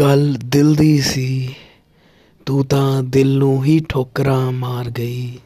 ਗੱਲ ਦਿਲ ਦੀ ਸੀ ਤੂੰ ਤਾਂ ਦਿਲ ਨੂੰ ਹੀ ਠੋਕਰਾਂ ਮਾਰ ਗਈ।